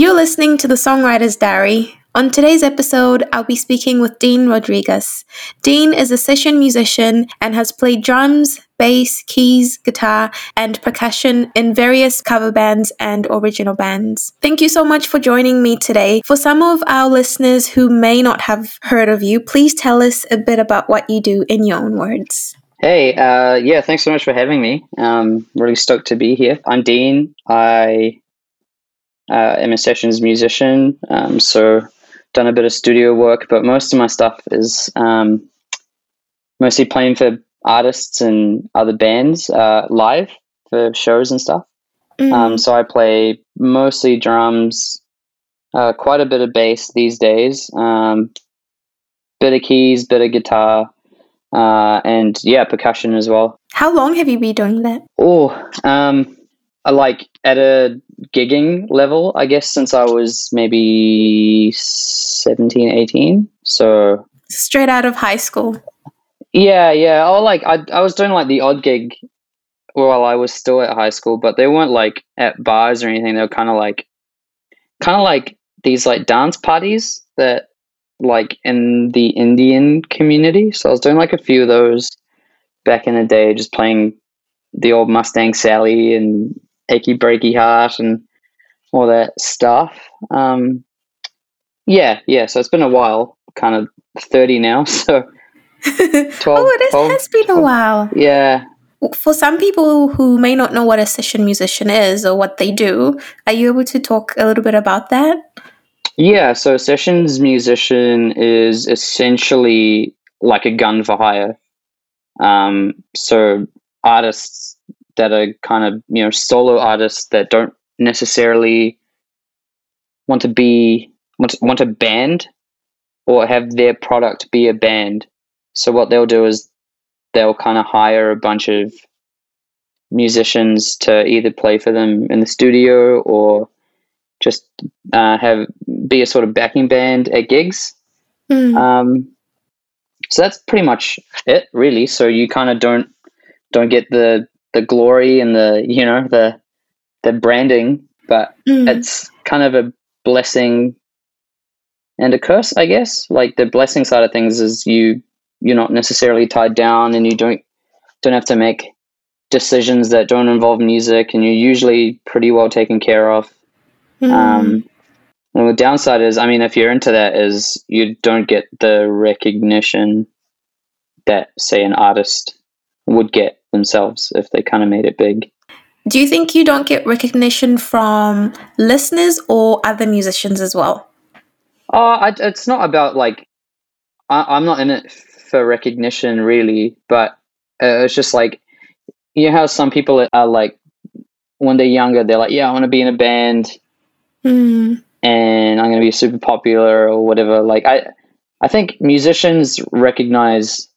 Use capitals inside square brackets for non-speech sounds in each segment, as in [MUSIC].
You're listening to the Songwriter's Diary. On today's episode, I'll be speaking with Dean Rodrigues. Dean is a session musician and has played drums, bass, keys, guitar, and percussion in various cover bands and original bands. Thank you so much for joining me today. For some of our listeners who may not have heard of you, please tell us a bit about what you do in your own words. Hey, uh, yeah, thanks so much for having me. Um, really stoked to be here. I'm Dean. I uh, am a sessions musician, um, so done a bit of studio work, but most of my stuff is um, mostly playing for artists and other bands uh, live for shows and stuff. Mm. Um, so I play mostly drums, uh, quite a bit of bass these days, um, bit of keys, bit of guitar, uh, and yeah, percussion as well. How long have you been doing that? Oh, um, like at a gigging level, I guess, since I was maybe 17, 18. So straight out of high school. Yeah, yeah. Oh, like I, I was doing like the odd gig while I was still at high school, but they weren't like at bars or anything. They were kind of like, kind of like these like dance parties that like in the Indian community. So I was doing like a few of those back in the day, just playing the old Mustang Sally and achy breaky heart and all that stuff. Um, yeah, yeah. So it's been a while, kind of 30 now. [LAUGHS] So [LAUGHS] 12, oh, it 12, has been 12, a while. Yeah. For some people who may not know what a session musician is or what they do, are you able to talk a little bit about that? Yeah, so a sessions musician is essentially like a gun for hire. Um, so artists that are kind of you know solo artists that don't necessarily want to be want to, want a band or have their product be a band. So what they'll do is they'll kind of hire a bunch of musicians to either play for them in the studio or just uh, have be a sort of backing band at gigs. Mm. Um, so that's pretty much it, really. So you kind of don't don't get the the glory and the you know the the branding, but mm. it's kind of a blessing and a curse, I guess. Like the blessing side of things is you you're not necessarily tied down and you don't don't have to make decisions that don't involve music and you're usually pretty well taken care of. Mm. Um, and the downside is, I mean, if you're into that, is you don't get the recognition that, say, an artist would get themselves if they kind of made it big. Do you think you don't get recognition from listeners or other musicians as well? Uh, it's not about like, I, am not in it for recognition really, but uh, it's just like, you know how some people are like, when they're younger, they're like, yeah, I want to be in a band mm. and I'm going to be super popular or whatever. Like, I, I think musicians recognize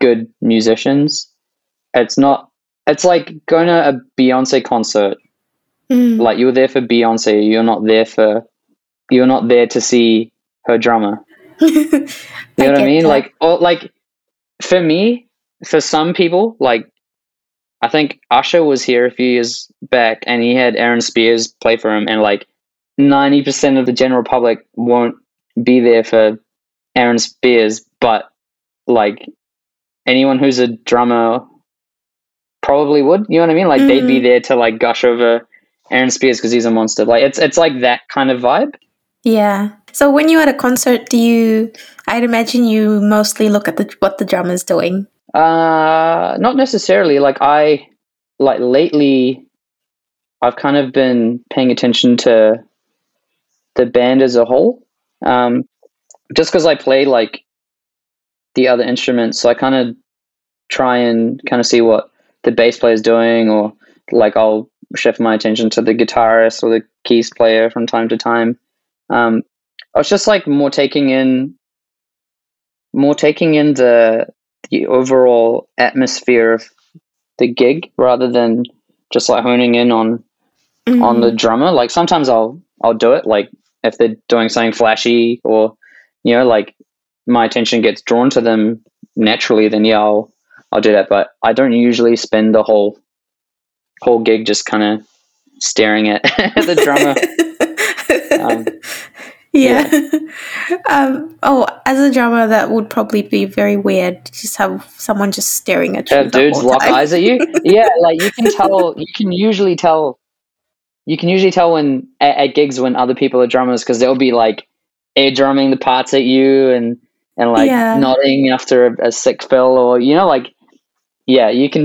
good musicians it's not. It's like going to a Beyonce concert. Mm. Like you're there for Beyonce. You're not there for. You're not there to see her drummer. [LAUGHS] you know I what I mean? That. Like, or like, for me, for some people, like, I think Usher was here a few years back, and he had Aaron Spears play for him, and like, ninety percent of the general public won't be there for Aaron Spears, but like anyone who's a drummer probably would. You know what I mean? Like mm. they'd be mm. there to like gush over Aaron Spears because he's a monster. Like it's it's like that kind of vibe. Yeah. So when you're at a concert, do you? I'd imagine you mostly look at the, what the drummer's doing. Uh, not necessarily. Like I, like lately, I've kind of been paying attention to the band as a whole. Um, just because I play like the other instruments, so I kind of try and kind of see what the bass player is doing, or like I'll shift my attention to the guitarist or the keys player from time to time. Um, I was just like more taking in, more taking in the the overall atmosphere of the gig rather than just like honing in on mm-hmm. on the mm-hmm. drummer. Like sometimes I'll I'll do it like if they're doing something flashy or you know like my attention gets drawn to them naturally, then yeah, I'll I'll do that. But I don't usually spend the whole whole gig just kind of staring at [LAUGHS] the drummer. [LAUGHS] Um, yeah. [LAUGHS] um, oh, as a drummer, that would probably be very weird. to Just have someone just staring at you. have dudes lock eyes at you. Yeah, like you can tell. You can usually tell. You can usually tell when at, at gigs when other people are drummers because they'll be like air drumming the parts at you and and like Yeah. nodding after a, a sick fill or you know like yeah you can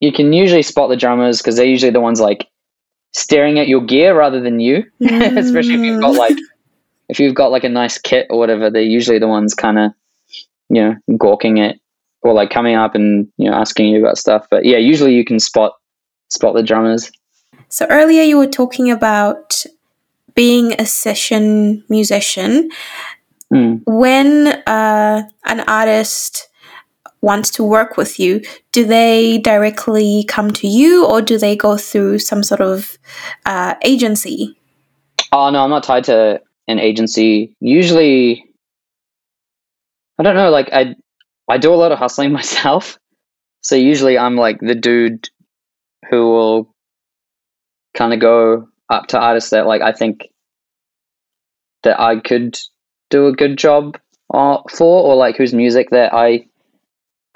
you can usually spot the drummers because they're usually the ones like staring at your gear rather than you [LAUGHS] especially if you've got Mm. like if you've got like a nice kit or whatever they're usually the ones kind of you know gawking it or like coming up and you know asking you about stuff but yeah usually you can spot spot the drummers So earlier you were talking about being a session musician. Mm. When uh, an artist wants to work with you, do they directly come to you or do they go through some sort of uh, agency? oh no i'm not tied to an agency usually i don't know like i i do a lot of hustling [LAUGHS] myself so usually i'm like the dude who will kind of go up to artists that like i think that i could do a good job uh, for or like whose music that i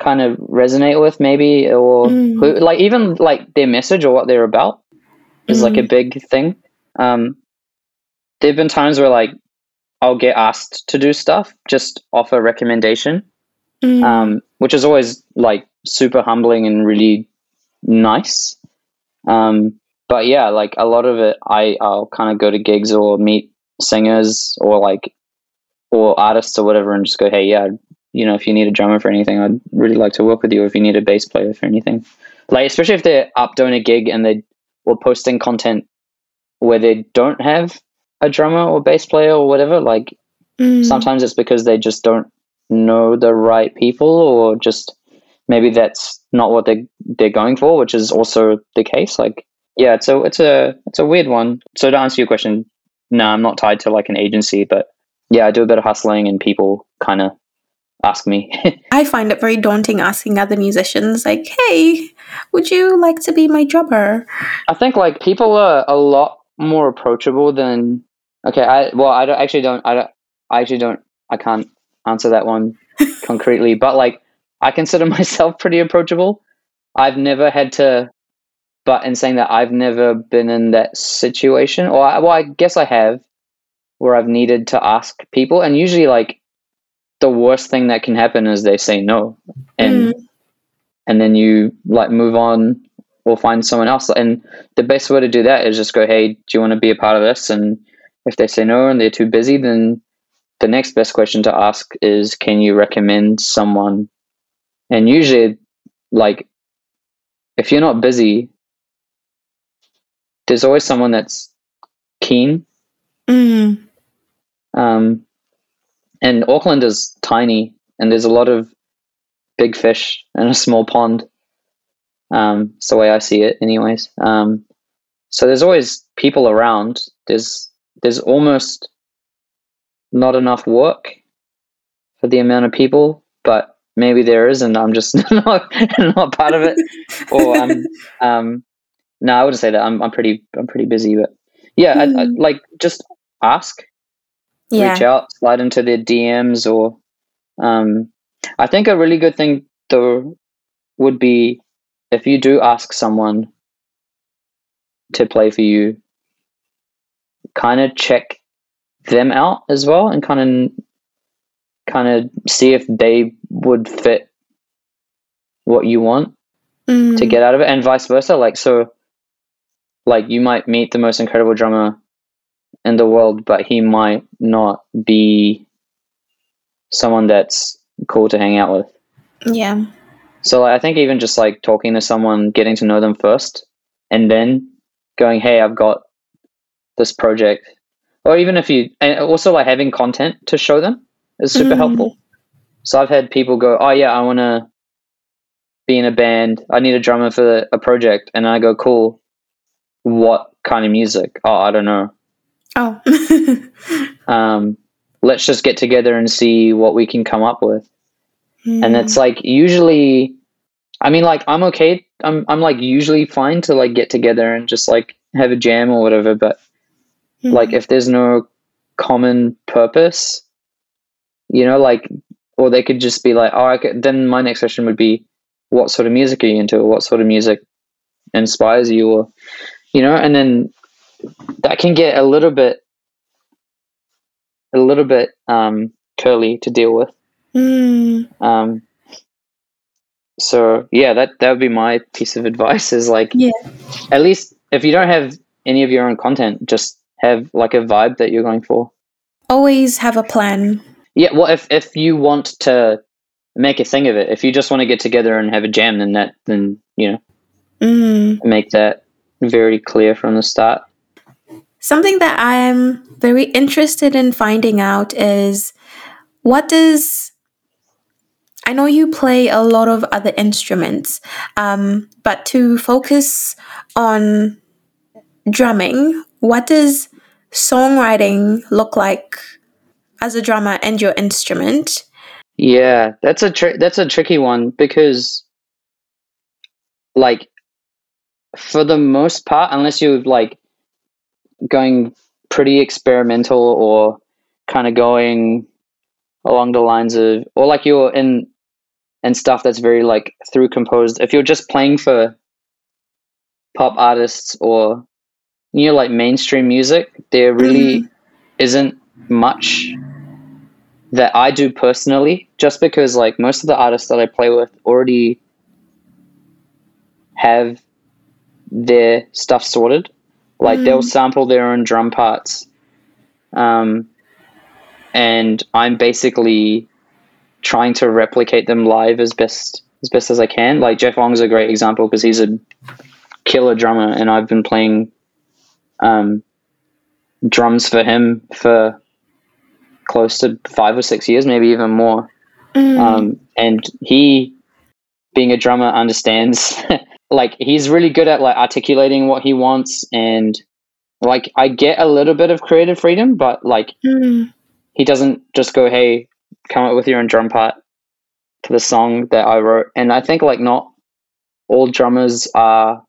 kind of resonate with maybe or Mm. who, like even like their message or what they're about is like a Mm. big thing um there've been times where like i'll get asked to do stuff just off a recommendation Mm. um, which is always like super humbling and really nice. Um, but yeah, like a lot of it, I I'll kind of go to gigs or meet singers or like or artists or whatever, and just go, hey, yeah, you know, if you need a drummer for anything, I'd really like to work with you. If you need a bass player for anything, like especially if they're up doing a gig and they or posting content where they don't have a drummer or bass player or whatever, like Mm. sometimes it's because they just don't know the right people or just maybe that's not what they they're going for which is also the case like yeah it's a it's a it's a weird one so to answer your question no i'm not tied to like an agency but yeah i do a bit of hustling and people kind of ask me [LAUGHS] I find it very daunting asking other musicians, like, hey, would you like to be my drummer? i think like people are a lot more approachable than okay i well i don't actually don't i don't i actually don't i can't answer that one [LAUGHS] concretely but like i consider [LAUGHS] myself pretty approachable i've never had to but in saying that i've never been in that situation or well i guess i have where i've needed to ask people and usually like the worst thing that can happen is they say no. And and then you like move on or find someone else. And the best way to do that is just go hey do you want to be a part of this? And if they say no and they're too busy then the next best question to ask is can you recommend someone? And usually like if you're not busy there's always someone that's keen. Mm. um, and auckland is tiny and there's a lot of big fish in a small pond. Um, it's the way i see it anyways. Um, so there's always people around. There's there's almost not enough work for the amount of people but maybe there is and i'm just [LAUGHS] not not part of it. [LAUGHS] Or i'm um no i wouldn't say that i'm, I'm pretty i'm pretty busy but yeah I, I, Hmm. like just ask Yeah. reach out, slide into their DMs, or um, I think a really good thing though would be if you do ask someone to play for you, kind of check them out as well, and kind of kind of see if they would fit what you want Mm. to get out of it, and vice versa. Like so, like you might meet the most incredible drummer in the world, but he might not be someone that's cool to hang out with. Yeah. So like, I think even just like talking to someone, getting to know them first, and then going, "Hey, I've got this project," or even if you, and also like having content to show them is super Mm. helpful. So I've had people go, "Oh yeah, I want to be in a band. I need a drummer for a project," and I go, "Cool. What kind of music? Oh, I don't know. Oh. [LAUGHS] Um, let's just get together and see what we can come up with." and it's like usually i mean like i'm okay i'm i'm like usually fine to like get together and just like have a jam or whatever but Mm. Like if there's no common purpose, you know, like or they could just be like, oh, I could, then my next question would be, what sort of music are you into? Or what sort of music inspires you? Or you know, and then that can get a little bit, a little bit um, curly to deal with. Mm. Um, so yeah, that that would be my piece of advice. Is like, Yeah. at least if you don't have any of your own content, just have like a vibe that you're going for. Always have a plan. Yeah, well, if if you want to make a thing of it, if you just want to get together and have a jam, then that then you know Mm. make that very clear from the start. Something that I'm very interested in finding out is what does I know you play a lot of other instruments, um, but to focus on drumming, what does songwriting look like as a drummer and your instrument? Yeah, that's a tri- that's a tricky one because, like, for the most part, unless you're like going pretty experimental or kind of going along the lines of, or like you're in and stuff that's very like through composed. If you're just playing for pop artists or you know like mainstream music, there really mm-hmm. isn't much that I do personally, just because like most of the artists that I play with already have their stuff sorted. Like they'll sample their own drum parts. Um, and I'm basically trying to replicate them live as best as best as I can. Like Jeff Long's a great example because he's a killer drummer, and I've been playing um, drums for him for close to five or six years, maybe even more. Mm. Um, and he, being a drummer, understands. [LAUGHS] like he's really good at like articulating what he wants, and like I get a little bit of creative freedom, but like Mm. he doesn't just go, "Hey, come up with your own drum part to the song that I wrote." And I think like not all drummers are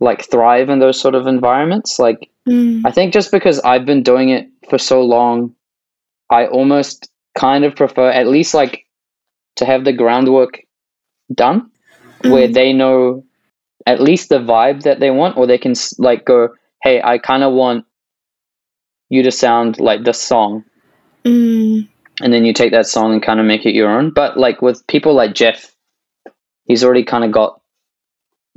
like thrive in those sort of environments. Like Mm. I think just because I've been doing it for so long, I almost kind of prefer at least like to have the groundwork done where Mm. they know at least the vibe that they want or they can like go, "Hey, I kind of want you to sound like this song." Mm. and then you take that song and kind of make it your own. But like with people like Jeff, he's already kind of got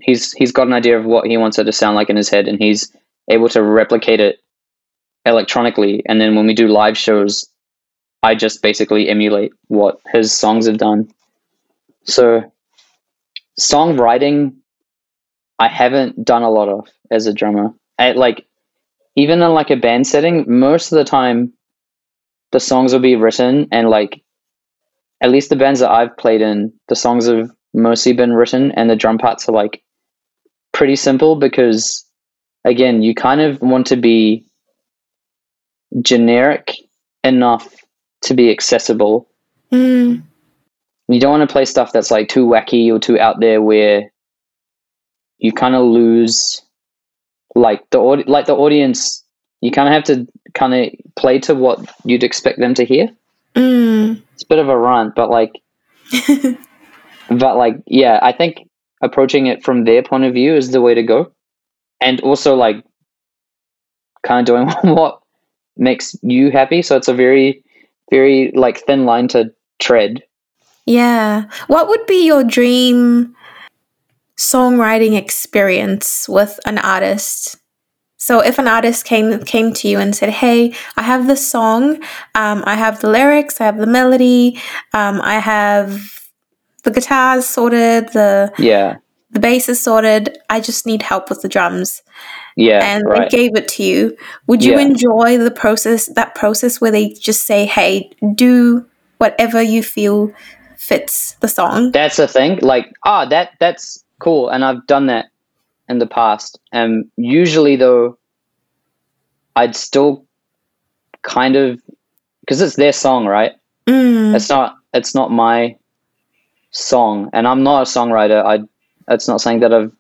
he's he's got an idea of what he wants it to sound like in his head, and he's able to replicate it electronically. And then when we do live shows, I just basically emulate what his songs have done. So songwriting, I haven't done a lot of as a drummer. I, like even in like a band setting, most of the time the songs will be written and like at least the bands that I've played in, the songs have mostly been written and the drum parts are like pretty simple because again, you kind of want to be generic enough to be accessible. Mm. You don't want to play stuff that's like too wacky or too out there where you kind of lose like the like the audience you kind of have to kind of play to what you'd expect them to hear. Mm. It's a bit of a rant, but like [LAUGHS] but like yeah i think approaching it from their point of view is the way to go and also like kind of doing [LAUGHS] what makes you happy so it's a very very like thin line to tread Yeah. What would be your dream songwriting experience with an artist? So if an artist came came to you and said, "Hey, I have this song. Um, I have the lyrics. I have the melody. Um, I have the guitars sorted. The yeah the bass is sorted. I just need help with the drums." yeah and right they gave it to you. Would you Yeah. enjoy the process? That process where they just say, "Hey, do whatever you feel fits the song." that's the thing like ah that that's cool and i've done that in the past and usually though i'd still kind of because it's their song right Mm. it's not it's not my song and i'm not a songwriter i it's not something that i've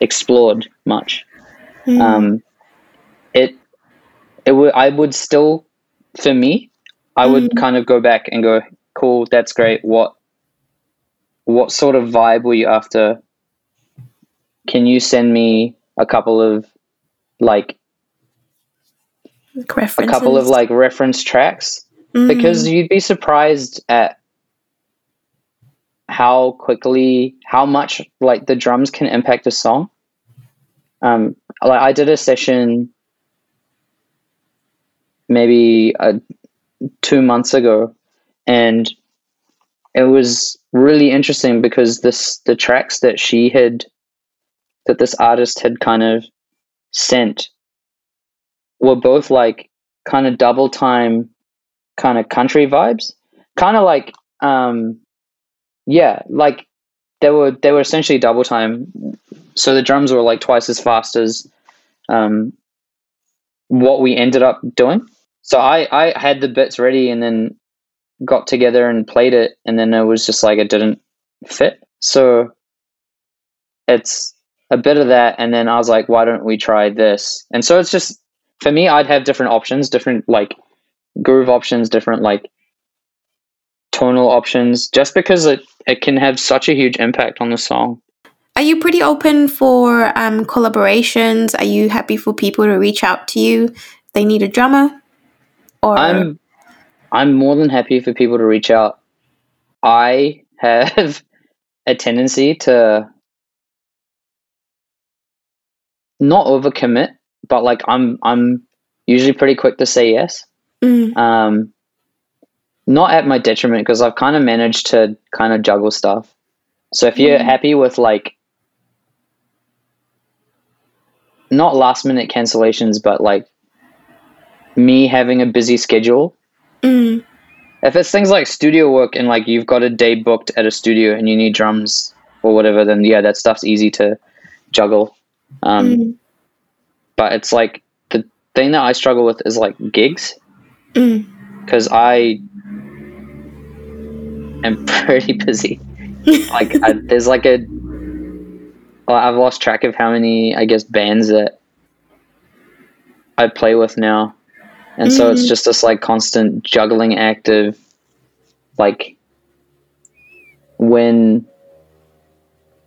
explored much Mm. um it it would I would still for me, I would kind of go back and go, cool, that's great. What what sort of vibe were you after? Can you send me a couple of like a couple of like reference tracks? Mm. because you'd be surprised at how quickly how much like the drums can impact a song um like i did a session maybe uh, two months ago and it was really interesting because this the tracks that she had that this artist had kind of sent were both like kind of double time kind of country vibes. Kind of like um yeah like they were they were essentially double time. So the drums were like twice as fast as um what we ended up doing. So i i had the bits ready and then got together and played it and then it was just like it didn't fit. So it's a bit of that and then i was like why don't we try this and so it's just for me i'd have different options different like groove options different like tonal options just because it, it can have such a huge impact on the song Are you pretty open for um, collaborations? Are you happy for people to reach out to you if they need a drummer? Or i'm i'm more than happy for people to reach out i have a tendency to not overcommit but like i'm i'm usually pretty quick to say yes. Mm, um not at my detriment because i've kind of managed to kind of juggle stuff. So if you're Mm. happy with like not last minute cancellations but like me having a busy schedule. Mm, if it's things like studio work and like you've got a day booked at a studio and you need drums or whatever then yeah that stuff's easy to juggle um mm, but it's like the thing that i struggle with is like gigs mm. because I am [LAUGHS] pretty busy. like, I, [LAUGHS] there's like a, I've lost track of how many, I guess, bands that I play with now, and so it's Mm. just this like constant juggling act of, like, when,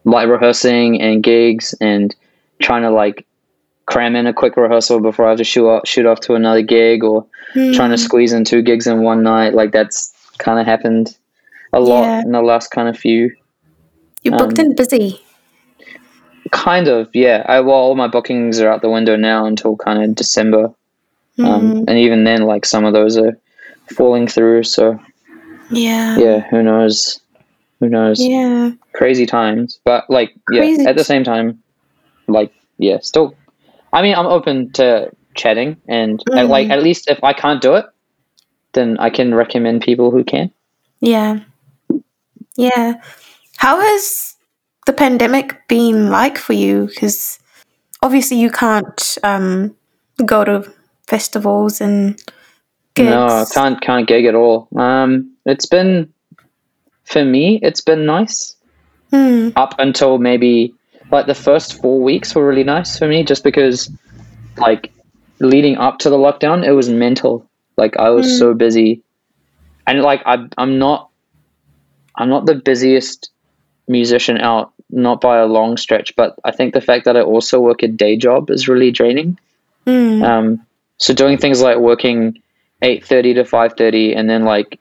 like rehearsing and gigs and trying to like cram in a quick rehearsal before I have to shoot off, shoot off to another gig or trying to Mm. squeeze in two gigs in one night. Like that's kind of happened a lot Yeah. in the last kind of few. You're booked um, and busy. Kind of, yeah. I well, all my bookings are out the window now until kind of December, um, Mm, and even then, like some of those are falling through. So yeah. yeah, who knows? Who knows? Yeah. Crazy times, but like Crazy yeah. At the same time, like yeah, still. I mean, I'm open to chatting, and at, like at least if I can't do it, then I can recommend people who can. Yeah. Yeah. How has the pandemic been like for you? Because obviously you can't um, go to festivals and gigs. No, I can't can't gig at all. Um, it's been for me, it's been nice Mm, up until maybe like the first four weeks were really nice for me, just because like leading up to the lockdown, it was mental. Like I was Mm. so busy, and like I I'm not I'm not the busiest musician out, not by a long stretch. But I think the fact that I also work a day job is really draining. mm, Um, so doing things like working eight thirty to five thirty, and then like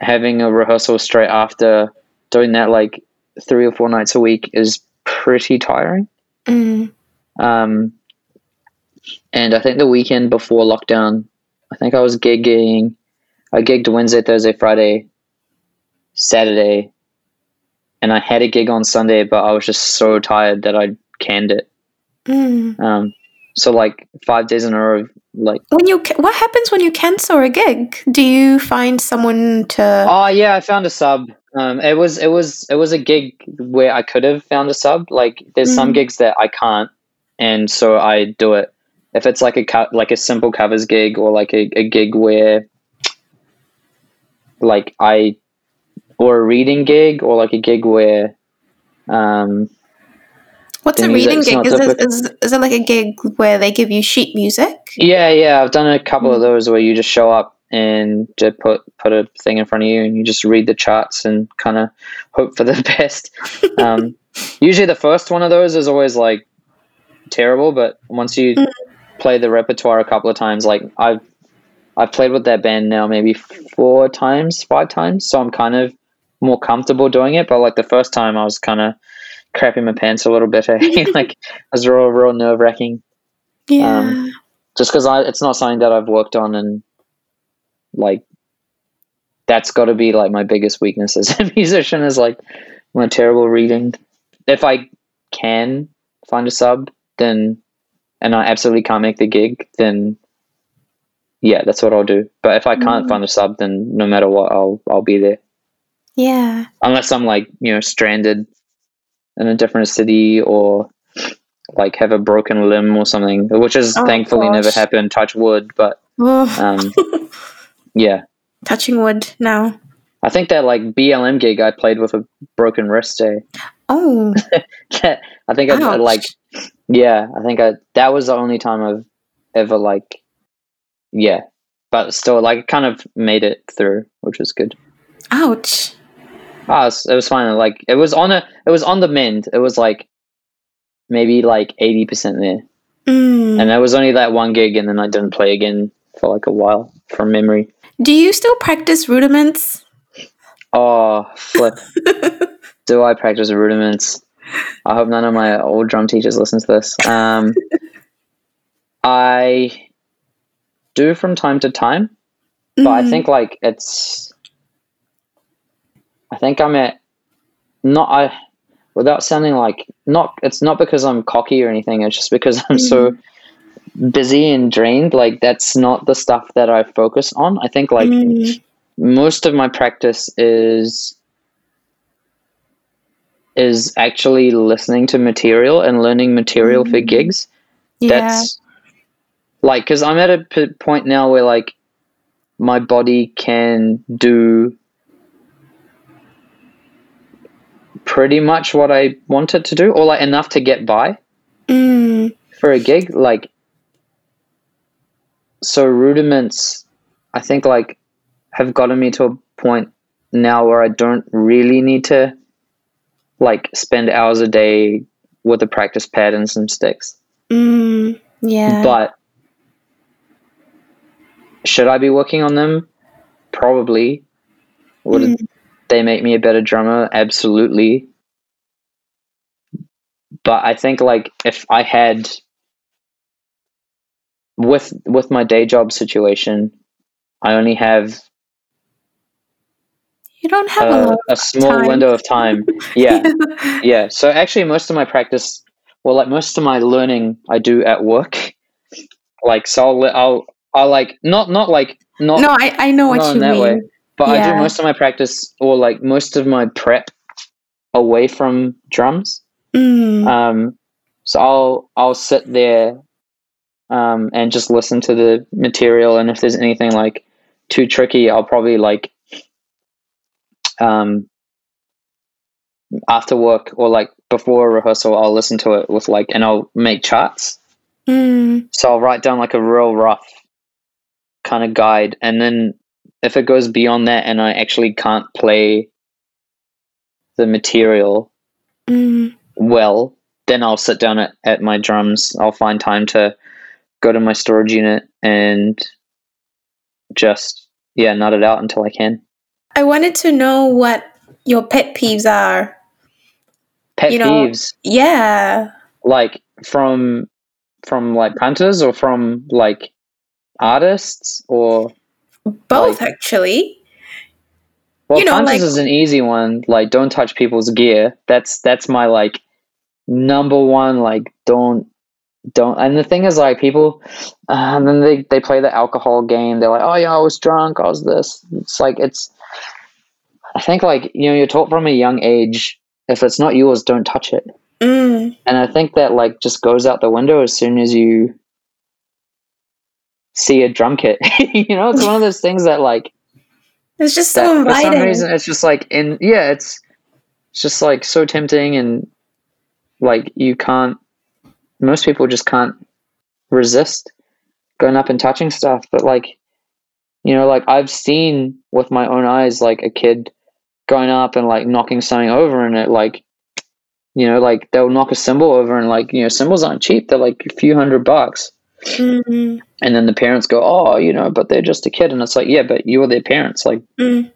having a rehearsal straight after, doing that like three or four nights a week is pretty tiring. mm, Um, and I think the weekend before lockdown, I think I was gigging. I gigged Wednesday, Thursday, Friday, Saturday, and I had a gig on Sunday, but I was just so tired that I canned it. mm. Um, so like five days in a row, of, like When you ca- what happens when you cancel a gig? Do you find someone to? Oh yeah, I found a sub. Um, it was it was it was a gig where I could have found a sub. Like there's some Mhm. gigs that I can't, and so I do it. If it's like a co- like a simple covers gig or like a, a gig where, like I, or a reading gig or like a gig where, um, What's a reading gig? Is it, is, is it like a gig where they give you sheet music? Yeah, yeah, I've done a couple of Mm. those where you just show up and just put put a thing in front of you and you just read the charts and kind of hope for the [LAUGHS] best. Um, usually, the first one of those is always like terrible, but once you Mm. play the repertoire a couple of times, like I've I've played with that band now maybe four times, five times, so I'm kind of more comfortable doing it. But like the first time, I was kind of crapping my pants a little bit. [LAUGHS] eh? [LAUGHS] like it was real, real nerve wracking Yeah. Um, just because I it's not something that I've worked on and like that's got to be like my biggest weakness as [LAUGHS] a musician is like my terrible reading. If I can find a sub, then and I absolutely can't make the gig, then yeah, that's what I'll do. But if I can't Mm. find a sub, then no matter what, I'll I'll be there. yeah. Unless I'm like you know stranded in a different city or like have a broken limb or something, which has Oh, thankfully never happened. Touch wood, but Oh, um, [LAUGHS] yeah, touching wood now. I think that like BLM gig I played with a broken wrist. day. Oh, [LAUGHS] I think I, I like, yeah, I think I that was the only time I've ever like, yeah, but still like it kind of made it through, which was good. ouch. Ah, it was, it was fine. Like it was on a, it was on the mend. It was like maybe like eighty percent there, Mm. and there was only that one gig, and then I didn't play again for like a while from memory. Do you still practice rudiments? Oh, flip. [LAUGHS] Do I practice rudiments? I hope none of my old drum teachers listen to this. Um, I do from time to time, but I Mm. think like it's. I think I'm at, not I, without sounding like not. It's not because I'm cocky or anything. It's just because [LAUGHS] I'm so busy and drained. Like that's not the stuff that I focus on. I think like Mm. most of my practice is is actually listening to material and learning material for Mm. gigs yeah. that's like because i'm at a p- point now where like my body can do pretty much what i want it to do or like enough to get by Mm. for a gig like so rudiments i think like have gotten me to a point now where i don't really need to like spend hours a day with a practice pad and some sticks Mm. Yeah. but should i be working on them probably would Mm. they make me a better drummer absolutely but i think like if i had with with my day job situation i only have you don't have a a, lot. a small time. window of time yeah [LAUGHS] yeah so actually most of my practice well like most of my learning i do at work like so i'll i'll, I'll like not not like not no, I, I know what you that mean. way. But I do most of my practice or like most of my prep away from drums. Mm. Um, so I'll I'll sit there um, and just listen to the material, and if there's anything like too tricky, I'll probably like um, after work or like before a rehearsal, I'll listen to it with like, and I'll make charts. Mm. So I'll write down like a real rough kind of guide, and then if it goes beyond that, and I actually can't play the material Mm. well, then I'll sit down at, at my drums. I'll find time to go to my storage unit and just yeah, nut it out until I can. I wanted to know what your pet peeves are. Pet You know- peeves, Yeah. like from from like punters or from like artists or Both, Like- actually. Well, You know, punters like- is an easy one. Like, don't touch people's gear. That's that's my like number one. Like, don't don't. And the thing is, like, people, uh, and then they they play the alcohol game. They're like, oh yeah, I was drunk. I was this. It's like it's. I think like you know you're taught from a young age. If it's not yours, don't touch it. Mm. And I think that like just goes out the window as soon as you see a drum kit. [LAUGHS] you know, it's one of those things that like It's just so for some inviting. reason it's just like in yeah it's it's just like so tempting and like you can't most people just can't resist going up and touching stuff but like you know like i've seen with my own eyes like a kid going up and like knocking something over and it like you know like they'll knock a cymbal over and like you know cymbals aren't cheap they're like a few hundred bucks Mm-hmm. and then the parents go oh you know but they're just a kid and it's like yeah but you are their parents like Mm.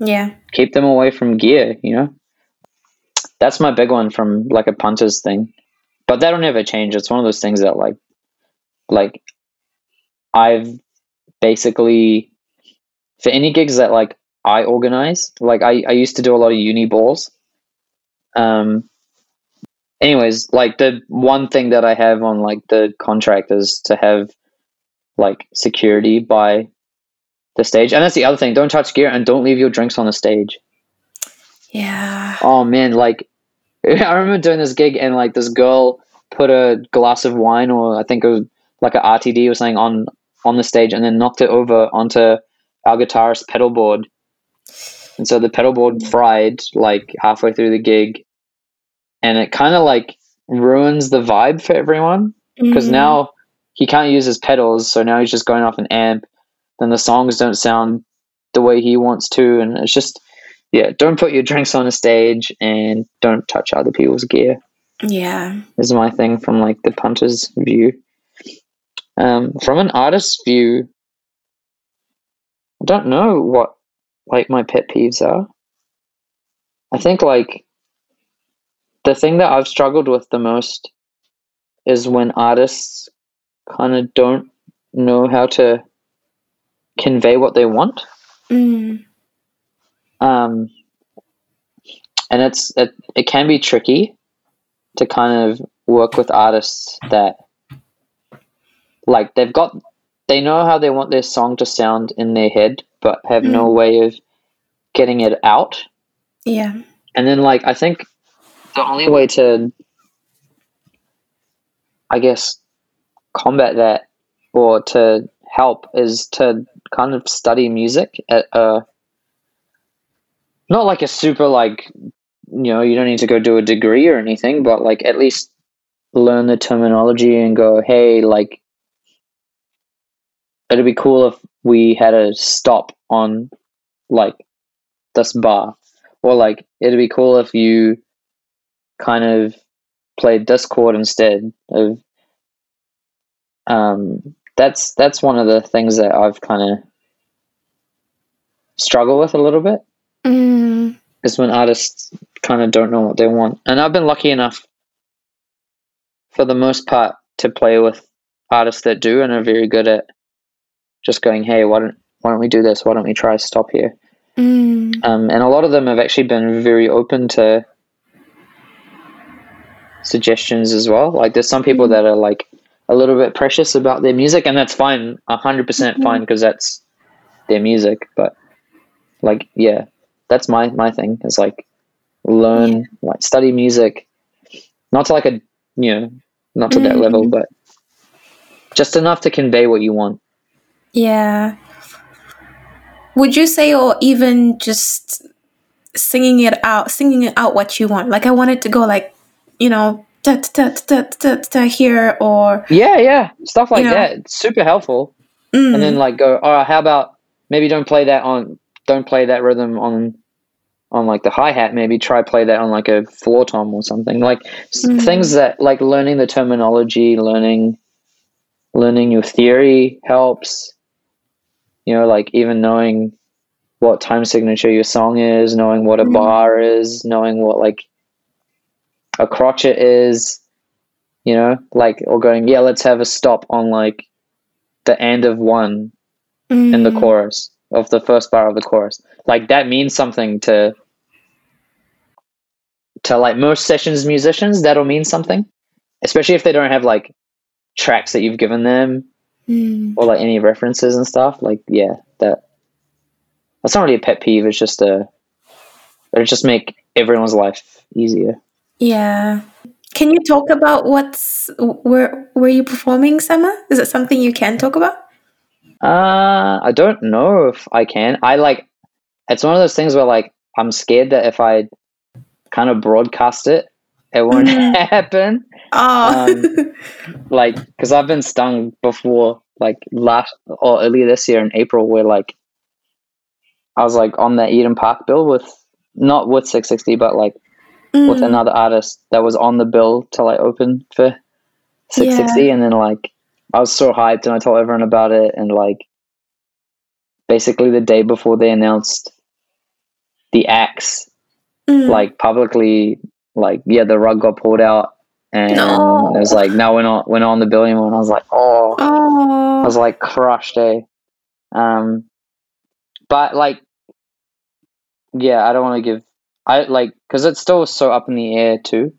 Yeah. keep them away from gear you know that's my big one from like a punters thing but that'll never change. It's one of those things that like like i've basically for any gigs that like i organize like i, I used to do a lot of uni balls. Um anyways like the one thing that i have on like the contract is to have like security by the stage. And that's the other thing. Don't touch gear and don't leave your drinks on the stage. Yeah. Oh man, like [LAUGHS] I remember doing this gig and like this girl put a glass of wine or I think it was like a RTD or something on on the stage and then knocked it over onto our guitarist pedal board. And so the pedal board fried like halfway through the gig and it kind of like ruins the vibe for everyone because Mhm. now he can't use his pedals so now he's just going off an amp then the songs don't sound the way he wants to and it's just yeah don't put your drinks on a stage and don't touch other people's gear Yeah. is my thing from like the punter's view um, from an artist's view i don't know what like my pet peeves are i think like the thing that i've struggled with the most is when artists kind of don't know how to convey what they want Mm. Um, and it's it, it can be tricky to kind of work with artists that like they've got they know how they want their song to sound in their head but have no way of getting it out Yeah. and then like i think the only way to i guess combat that or to help is to kind of study music at a not like a super like you know you don't need to go do a degree or anything but like at least learn the terminology and go hey like it'd be cool if we had a stop on like this bar. Or like it'd be cool if you kind of played this chord instead of um that's that's one of the things that I've kind of struggle with a little bit Mm. is when artists kind of don't know what they want. And I've been lucky enough for the most part to play with artists that do and are very good at just going, "Hey, why don't why don't we do this? Why don't we try to stop here?" Mm. Um, and a lot of them have actually been very open to suggestions as well. Like there's some people that are like a little bit precious about their music, and that's fine, hundred percent fine because that's their music. But like, yeah, that's my my thing. Is like learn, like study music, not to like a you know, not to that Mhm. level, but just enough to convey what you want. Yeah. Would you say, or even just singing it out, singing it out what you want? Like, I want it to go like, you know, da da da da da here, or Yeah, yeah, stuff like You know? that. It's super helpful. mm, and then like go all right how about maybe don't play that on don't play that rhythm on on like the hi-hat maybe try play that on like a floor tom or something like s Mhm. things that like learning the terminology learning learning your theory helps you know like even knowing what time signature your song is knowing what a Mhm. bar is knowing what like a crotchet is you know like or going yeah let's have a stop on like the end of one in the mm, chorus of the first bar of the chorus. Like that means something to to like most sessions musicians. That'll mean something, especially if they don't have like tracks that you've given them mm. or like any references and stuff. Like yeah, that that's not really a pet peeve. It's just a it'll just make everyone's life easier. Yeah. Can you talk about what's where were you performing, Summer? Is it something you can talk about? Uh, I don't know if I can. I like it's one of those things where like I'm scared that if I kind of broadcast it, it won't [LAUGHS] [LAUGHS] happen. Oh, Um, Like, because I've been stung before, like last or earlier this year in April, where like I was like on the Eden Park bill with not with Six60, but like with Mm. another artist that was on the bill to like open for Six60 and then like I was so hyped and I told everyone about it and like basically the day before they announced the acts Mm. like publicly like yeah the rug got pulled out and No. it was like no we're not we're not on the bill anymore. And I was like oh. I oh, was like crushed eh? Um but like yeah I don't want to give I like because it's still so up in the air too.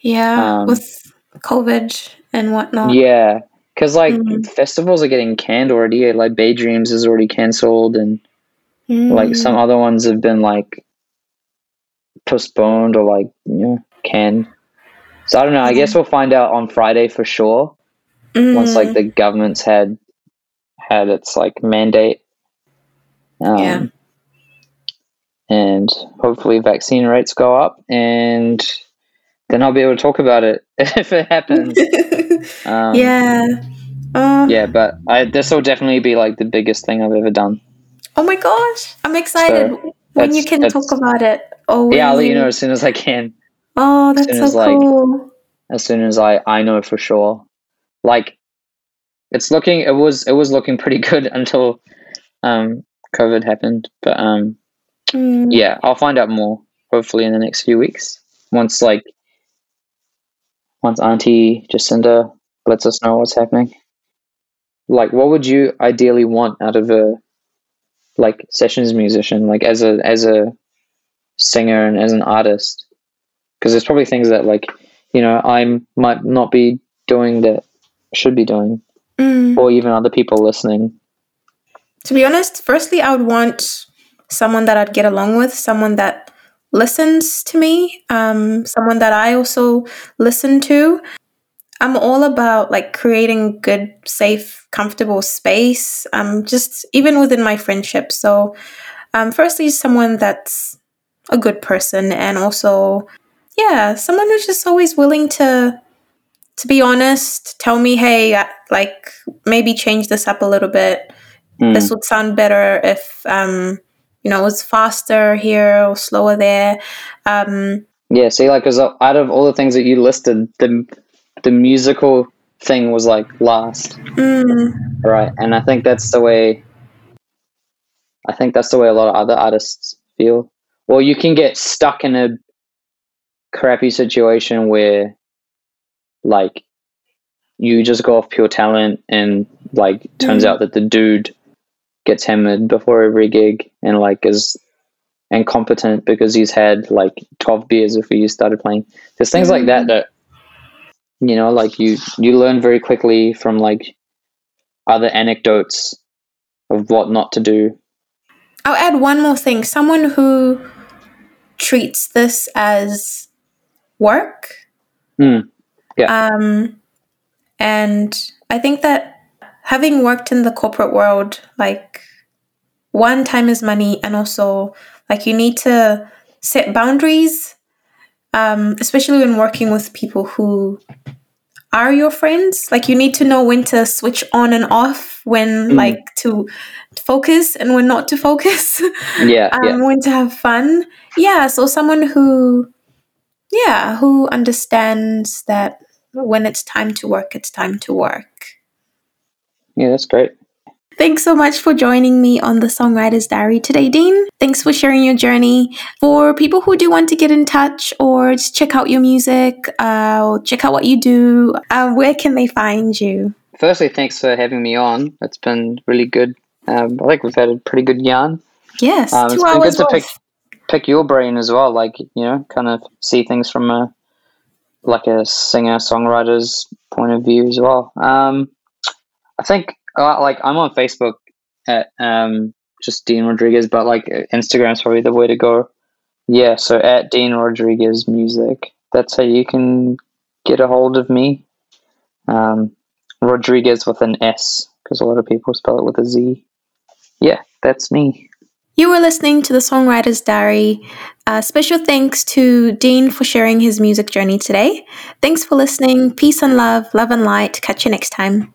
Yeah, um, with COVID and whatnot. Yeah, because like Mm. festivals are getting canned already. Like Bay Dreams is already cancelled, and like Mm. some other ones have been like postponed or like you know canned. So I don't know. I guess we'll find out on Friday for sure once like Mm. the government's had had its like mandate. Um, Yeah. And hopefully vaccine rates go up, and then I'll be able to talk about it [LAUGHS] if it happens. [LAUGHS] Um, yeah. Uh, yeah, but I this will definitely be like the biggest thing I've ever done. Oh my gosh, I'm excited when you can talk about it. Oh, Yeah, I'll let you know as soon as I can. Oh, that's so as, like, cool. As soon as I I know for sure. Like, it's looking. It was it was looking pretty [LAUGHS] good until um COVID happened. But um Mm. yeah, I'll find out more hopefully in the next few weeks. Once like once Auntie Jacinda lets us know what's happening. Like, what would you ideally want out of a like sessions musician, like as a as a singer and as an artist? Because there's probably things that like you know I might not be doing that should be doing, Mm. or even other people listening. To be honest, firstly, I would want someone that I'd get along with, someone that listens to me, um, someone that I also listen to. I'm all about like creating good, safe, comfortable space. Um, just even within my friendship. So, um, firstly, someone that's a good person, and also, yeah, someone who's just always willing to to be honest. Tell me, hey, like maybe change this up a little bit Mm. this would sound better if um you know it's faster here or slower there um Yeah, see, like, because out of all the things that you listed, the the musical thing was like last. mm, Right, and I think that's the way. I think that's the way a lot of other artists feel. Well, you can get stuck in a crappy situation where, like, you just go off pure talent, and like, turns Mm. out that the dude gets hammered before every gig, and like is incompetent because he's had like twelve beers before you started playing. There's things like that Mm. that you know, like you you learn very quickly from like other anecdotes of what not to do. i'll add one more thing someone who treats this as work Mm, yeah. um and i think that having worked in the corporate world like one time is money and also like you need to set boundaries um, especially when working with people who are your friends like you need to know when to switch on and off when Mm. like to focus and when not to focus [LAUGHS] Yeah, um, yeah. when to have fun yeah so someone who yeah who understands that when it's time to work it's time to work Yeah, that's great. Thanks so much for joining me on the Songwriter's Diary today, Dean. Thanks for sharing your journey. For people who do want to get in touch or just check out your music, uh, or check out what you do, uh, where can they find you? Firstly, thanks for having me on. It's been really good. Um, I think we've had a pretty good yarn. Yes, Um, two it's been hours good to pick pick your brain as well. Like you know, kind of see things from a like a singer songwriter's point of view as well. Um, I think like I'm on Facebook at um, just Dean Rodrigues, but like Instagram's probably the way to go. Yeah, so at Dean Rodrigues Music. That's how you can get a hold of me. Um, Rodrigues with an S because a lot of people spell it with a Z. Yeah, that's me. You were listening to the Songwriter's Diary. Uh, special thanks to Dean for sharing his music journey today. Thanks for listening. Peace and love, love and light. Catch you next time.